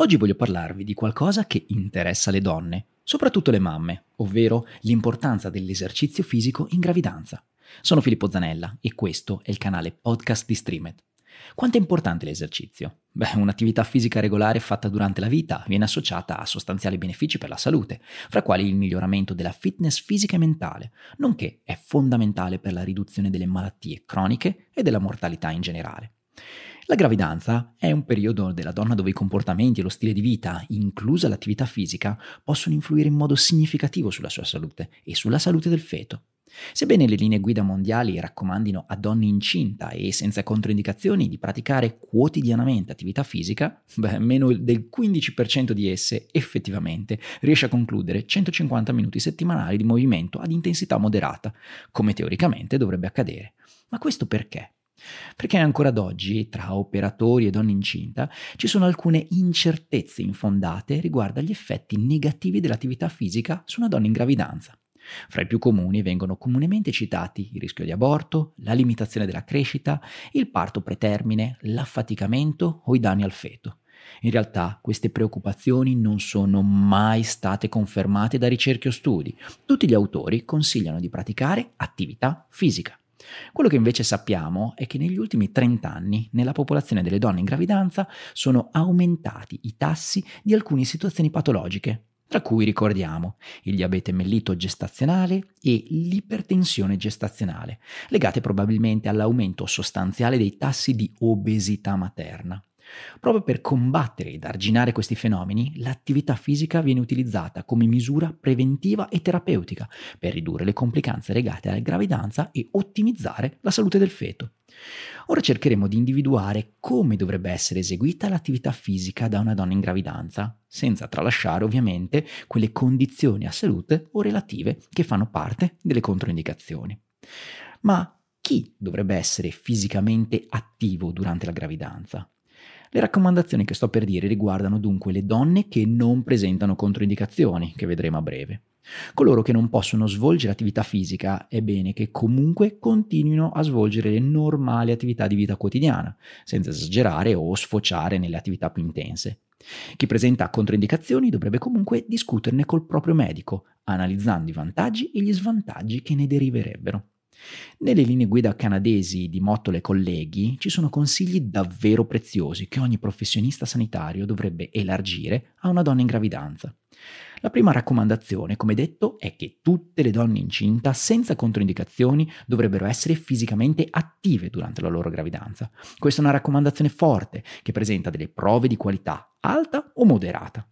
Oggi voglio parlarvi di qualcosa che interessa le donne, soprattutto le mamme, ovvero l'importanza dell'esercizio fisico in gravidanza. Sono Filippo Zanella e questo è il canale podcast di Streamed. Quanto è importante l'esercizio? Beh, un'attività fisica regolare fatta durante la vita viene associata a sostanziali benefici per la salute, fra quali il miglioramento della fitness fisica e mentale, nonché è fondamentale per la riduzione delle malattie croniche e della mortalità in generale. La gravidanza è un periodo della donna dove i comportamenti e lo stile di vita, inclusa l'attività fisica, possono influire in modo significativo sulla sua salute e sulla salute del feto. Sebbene le linee guida mondiali raccomandino a donne incinta e senza controindicazioni di praticare quotidianamente attività fisica, beh, meno del 15% di esse effettivamente riesce a concludere 150 minuti settimanali di movimento ad intensità moderata, come teoricamente dovrebbe accadere. Ma questo perché? Perché ancora ad oggi, tra operatori e donne incinta, ci sono alcune incertezze infondate riguardo agli effetti negativi dell'attività fisica su una donna in gravidanza. Fra i più comuni vengono comunemente citati il rischio di aborto, la limitazione della crescita, il parto pretermine, l'affaticamento o i danni al feto. In realtà queste preoccupazioni non sono mai state confermate da ricerche o studi. Tutti gli autori consigliano di praticare attività fisica. Quello che invece sappiamo è che negli ultimi 30 anni nella popolazione delle donne in gravidanza sono aumentati i tassi di alcune situazioni patologiche, tra cui ricordiamo il diabete mellito gestazionale e l'ipertensione gestazionale, legate probabilmente all'aumento sostanziale dei tassi di obesità materna. Proprio per combattere ed arginare questi fenomeni, l'attività fisica viene utilizzata come misura preventiva e terapeutica per ridurre le complicanze legate alla gravidanza e ottimizzare la salute del feto. Ora cercheremo di individuare come dovrebbe essere eseguita l'attività fisica da una donna in gravidanza, senza tralasciare ovviamente quelle condizioni a salute o relative che fanno parte delle controindicazioni. Ma chi dovrebbe essere fisicamente attivo durante la gravidanza? Le raccomandazioni che sto per dire riguardano dunque le donne che non presentano controindicazioni, che vedremo a breve. Coloro che non possono svolgere attività fisica è bene che comunque continuino a svolgere le normali attività di vita quotidiana, senza esagerare o sfociare nelle attività più intense. Chi presenta controindicazioni dovrebbe comunque discuterne col proprio medico, analizzando i vantaggi e gli svantaggi che ne deriverebbero. Nelle linee guida canadesi di Mottole e colleghi ci sono consigli davvero preziosi che ogni professionista sanitario dovrebbe elargire a una donna in gravidanza. La prima raccomandazione, come detto, è che tutte le donne incinta senza controindicazioni dovrebbero essere fisicamente attive durante la loro gravidanza. Questa è una raccomandazione forte che presenta delle prove di qualità alta o moderata.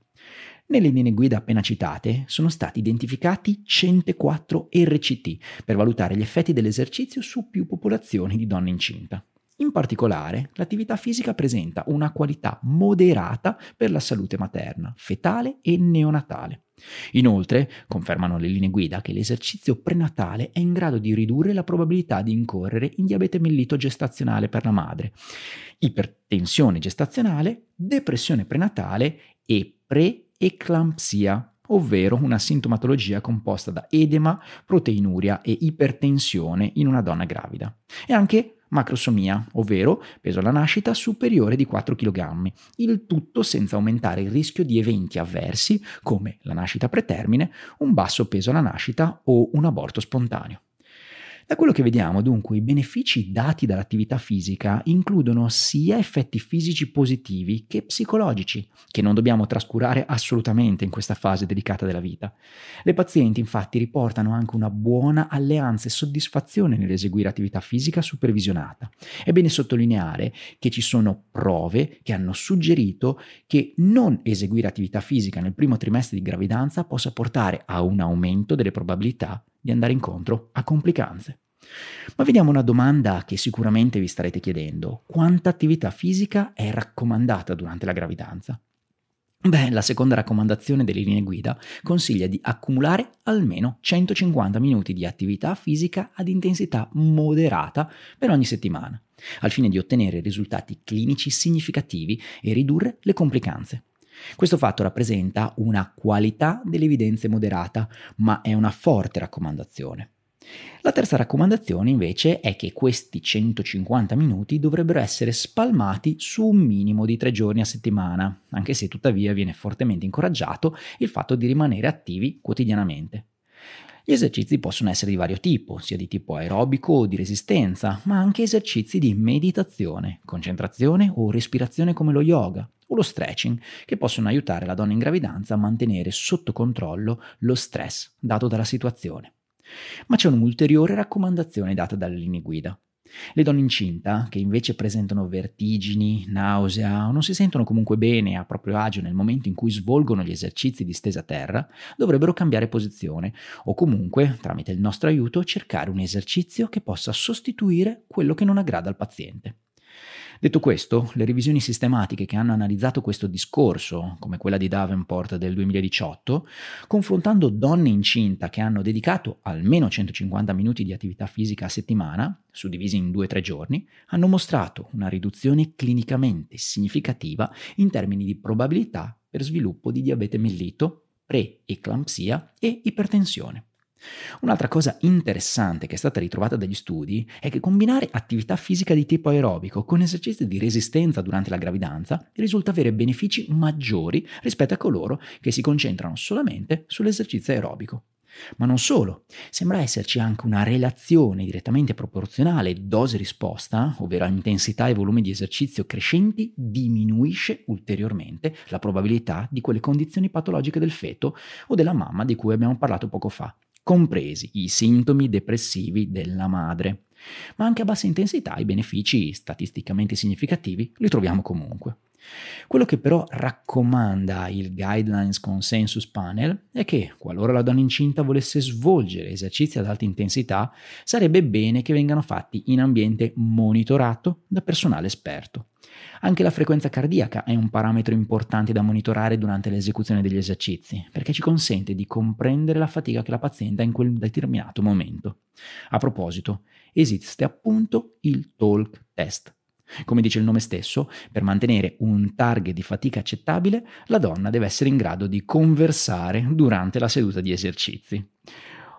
Nelle linee guida appena citate sono stati identificati 104 RCT per valutare gli effetti dell'esercizio su più popolazioni di donne incinta. In particolare, l'attività fisica presenta una qualità moderata per la salute materna, fetale e neonatale. Inoltre, confermano le linee guida che l'esercizio prenatale è in grado di ridurre la probabilità di incorrere in diabete mellito gestazionale per la madre, ipertensione gestazionale, depressione prenatale e pre eclampsia, ovvero una sintomatologia composta da edema, proteinuria e ipertensione in una donna gravida. E anche macrosomia, ovvero peso alla nascita superiore di 4 kg, il tutto senza aumentare il rischio di eventi avversi come la nascita pretermine, un basso peso alla nascita o un aborto spontaneo. Da quello che vediamo, dunque, i benefici dati dall'attività fisica includono sia effetti fisici positivi che psicologici, che non dobbiamo trascurare assolutamente in questa fase delicata della vita. Le pazienti, infatti, riportano anche una buona alleanza e soddisfazione nell'eseguire attività fisica supervisionata. È bene sottolineare che ci sono prove che hanno suggerito che non eseguire attività fisica nel primo trimestre di gravidanza possa portare a un aumento delle probabilità di andare incontro a complicanze. Ma vediamo una domanda che sicuramente vi starete chiedendo. Quanta attività fisica è raccomandata durante la gravidanza? Beh, la seconda raccomandazione delle linee guida consiglia di accumulare almeno 150 minuti di attività fisica ad intensità moderata per ogni settimana, al fine di ottenere risultati clinici significativi e ridurre le complicanze. Questo fatto rappresenta una qualità dell'evidenza moderata, ma è una forte raccomandazione. La terza raccomandazione invece è che questi 150 minuti dovrebbero essere spalmati su un minimo di tre giorni a settimana, anche se tuttavia viene fortemente incoraggiato il fatto di rimanere attivi quotidianamente. Gli esercizi possono essere di vario tipo, sia di tipo aerobico o di resistenza, ma anche esercizi di meditazione, concentrazione o respirazione come lo yoga o lo stretching, che possono aiutare la donna in gravidanza a mantenere sotto controllo lo stress dato dalla situazione. Ma c'è un'ulteriore raccomandazione data dalle linee guida. Le donne incinta, che invece presentano vertigini, nausea o non si sentono comunque bene a proprio agio nel momento in cui svolgono gli esercizi di stesa a terra, dovrebbero cambiare posizione o comunque, tramite il nostro aiuto, cercare un esercizio che possa sostituire quello che non aggrada al paziente. Detto questo, le revisioni sistematiche che hanno analizzato questo discorso, come quella di Davenport del 2018, confrontando donne incinta che hanno dedicato almeno 150 minuti di attività fisica a settimana, suddivisi in 2-3 giorni, hanno mostrato una riduzione clinicamente significativa in termini di probabilità per sviluppo di diabete mellito, pre-eclampsia e ipertensione. Un'altra cosa interessante che è stata ritrovata dagli studi è che combinare attività fisica di tipo aerobico con esercizi di resistenza durante la gravidanza risulta avere benefici maggiori rispetto a coloro che si concentrano solamente sull'esercizio aerobico. Ma non solo, sembra esserci anche una relazione direttamente proporzionale dose-risposta, ovvero intensità e volume di esercizio crescenti, diminuisce ulteriormente la probabilità di quelle condizioni patologiche del feto o della mamma di cui abbiamo parlato poco fa, compresi i sintomi depressivi della madre. Ma anche a bassa intensità i benefici statisticamente significativi li troviamo comunque. Quello che però raccomanda il Guidelines Consensus Panel è che, qualora la donna incinta volesse svolgere esercizi ad alta intensità, sarebbe bene che vengano fatti in ambiente monitorato da personale esperto. Anche la frequenza cardiaca è un parametro importante da monitorare durante l'esecuzione degli esercizi, perché ci consente di comprendere la fatica che la paziente ha in quel determinato momento. A proposito, esiste appunto il Talk Test. Come dice il nome stesso, per mantenere un target di fatica accettabile, la donna deve essere in grado di conversare durante la seduta di esercizi.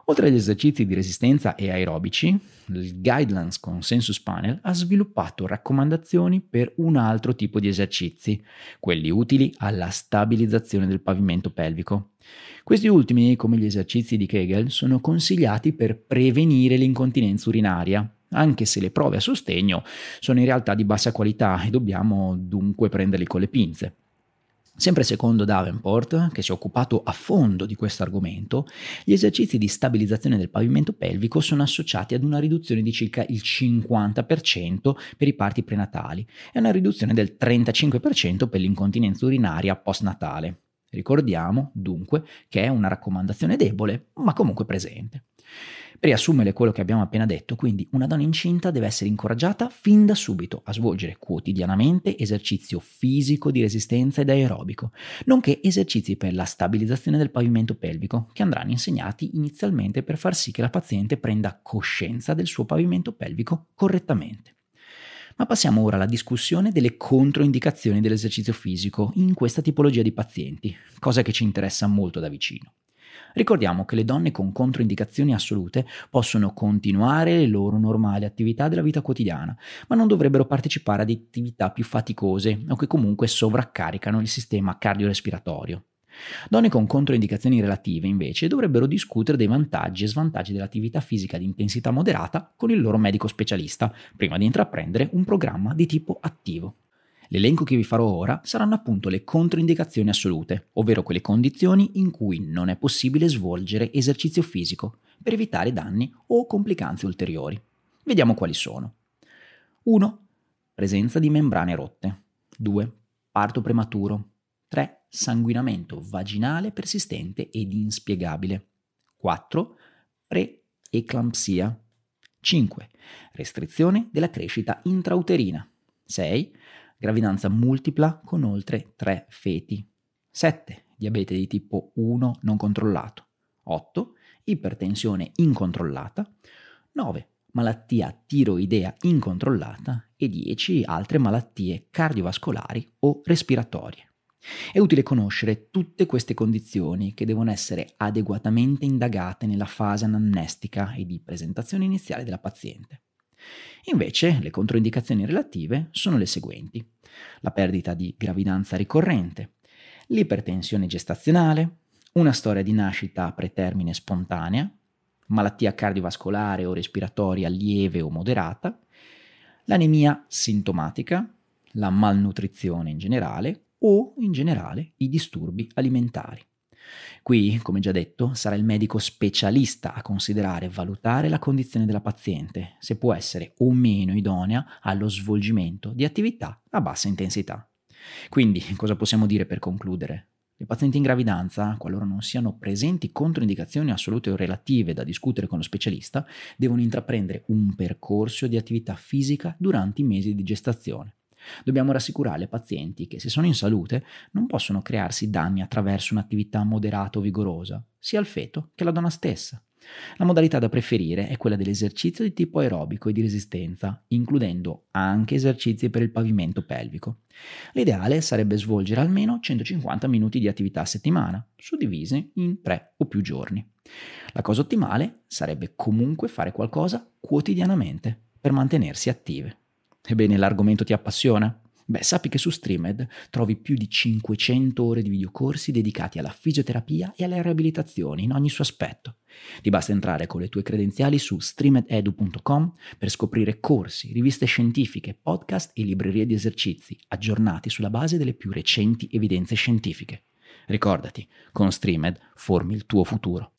Oltre agli esercizi di resistenza e aerobici, il Guidelines Consensus Panel ha sviluppato raccomandazioni per un altro tipo di esercizi, quelli utili alla stabilizzazione del pavimento pelvico. Questi ultimi, come gli esercizi di Kegel, sono consigliati per prevenire l'incontinenza urinaria, anche se le prove a sostegno sono in realtà di bassa qualità e dobbiamo dunque prenderli con le pinze. Sempre secondo Davenport, che si è occupato a fondo di questo argomento, gli esercizi di stabilizzazione del pavimento pelvico sono associati ad una riduzione di circa il 50% per i parti prenatali e una riduzione del 35% per l'incontinenza urinaria postnatale. Ricordiamo dunque che è una raccomandazione debole, ma comunque presente. Per riassumere quello che abbiamo appena detto, quindi una donna incinta deve essere incoraggiata fin da subito a svolgere quotidianamente esercizio fisico di resistenza ed aerobico, nonché esercizi per la stabilizzazione del pavimento pelvico, che andranno insegnati inizialmente per far sì che la paziente prenda coscienza del suo pavimento pelvico correttamente. Ma passiamo ora alla discussione delle controindicazioni dell'esercizio fisico in questa tipologia di pazienti, cosa che ci interessa molto da vicino. Ricordiamo che le donne con controindicazioni assolute possono continuare le loro normali attività della vita quotidiana, ma non dovrebbero partecipare ad attività più faticose o che comunque sovraccaricano il sistema cardiorespiratorio. Donne con controindicazioni relative, invece, dovrebbero discutere dei vantaggi e svantaggi dell'attività fisica di intensità moderata con il loro medico specialista, prima di intraprendere un programma di tipo attivo. L'elenco che vi farò ora saranno appunto le controindicazioni assolute, ovvero quelle condizioni in cui non è possibile svolgere esercizio fisico per evitare danni o complicanze ulteriori. Vediamo quali sono. 1. Presenza di membrane rotte. 2. Parto prematuro. 3. Sanguinamento vaginale persistente ed inspiegabile. 4. Pre-eclampsia. 5. Restrizione della crescita intrauterina. 6 gravidanza multipla con oltre 3 feti. 7. Diabete di tipo 1 non controllato. 8. Ipertensione incontrollata. 9. Malattia tiroidea incontrollata e 10 altre malattie cardiovascolari o respiratorie. È utile conoscere tutte queste condizioni che devono essere adeguatamente indagate nella fase anamnestica e di presentazione iniziale della paziente. Invece, le controindicazioni relative sono le seguenti. La perdita di gravidanza ricorrente, l'ipertensione gestazionale, una storia di nascita pretermine spontanea, malattia cardiovascolare o respiratoria lieve o moderata, l'anemia sintomatica, la malnutrizione in generale o in generale i disturbi alimentari. Qui, come già detto, sarà il medico specialista a considerare e valutare la condizione della paziente, se può essere o meno idonea allo svolgimento di attività a bassa intensità. Quindi, cosa possiamo dire per concludere? Le pazienti in gravidanza, qualora non siano presenti controindicazioni assolute o relative da discutere con lo specialista, devono intraprendere un percorso di attività fisica durante i mesi di gestazione. Dobbiamo rassicurare le pazienti che se sono in salute non possono crearsi danni attraverso un'attività moderata o vigorosa, sia al feto che alla donna stessa. La modalità da preferire è quella dell'esercizio di tipo aerobico e di resistenza, includendo anche esercizi per il pavimento pelvico. L'ideale sarebbe svolgere almeno 150 minuti di attività a settimana, suddivise in 3 o più giorni. La cosa ottimale sarebbe comunque fare qualcosa quotidianamente per mantenersi attive. Ebbene, l'argomento ti appassiona? Beh, sappi che su Streamed trovi più di 500 ore di videocorsi dedicati alla fisioterapia e alle riabilitazioni in ogni suo aspetto. Ti basta entrare con le tue credenziali su streamededu.com per scoprire corsi, riviste scientifiche, podcast e librerie di esercizi aggiornati sulla base delle più recenti evidenze scientifiche. Ricordati, con Streamed formi il tuo futuro.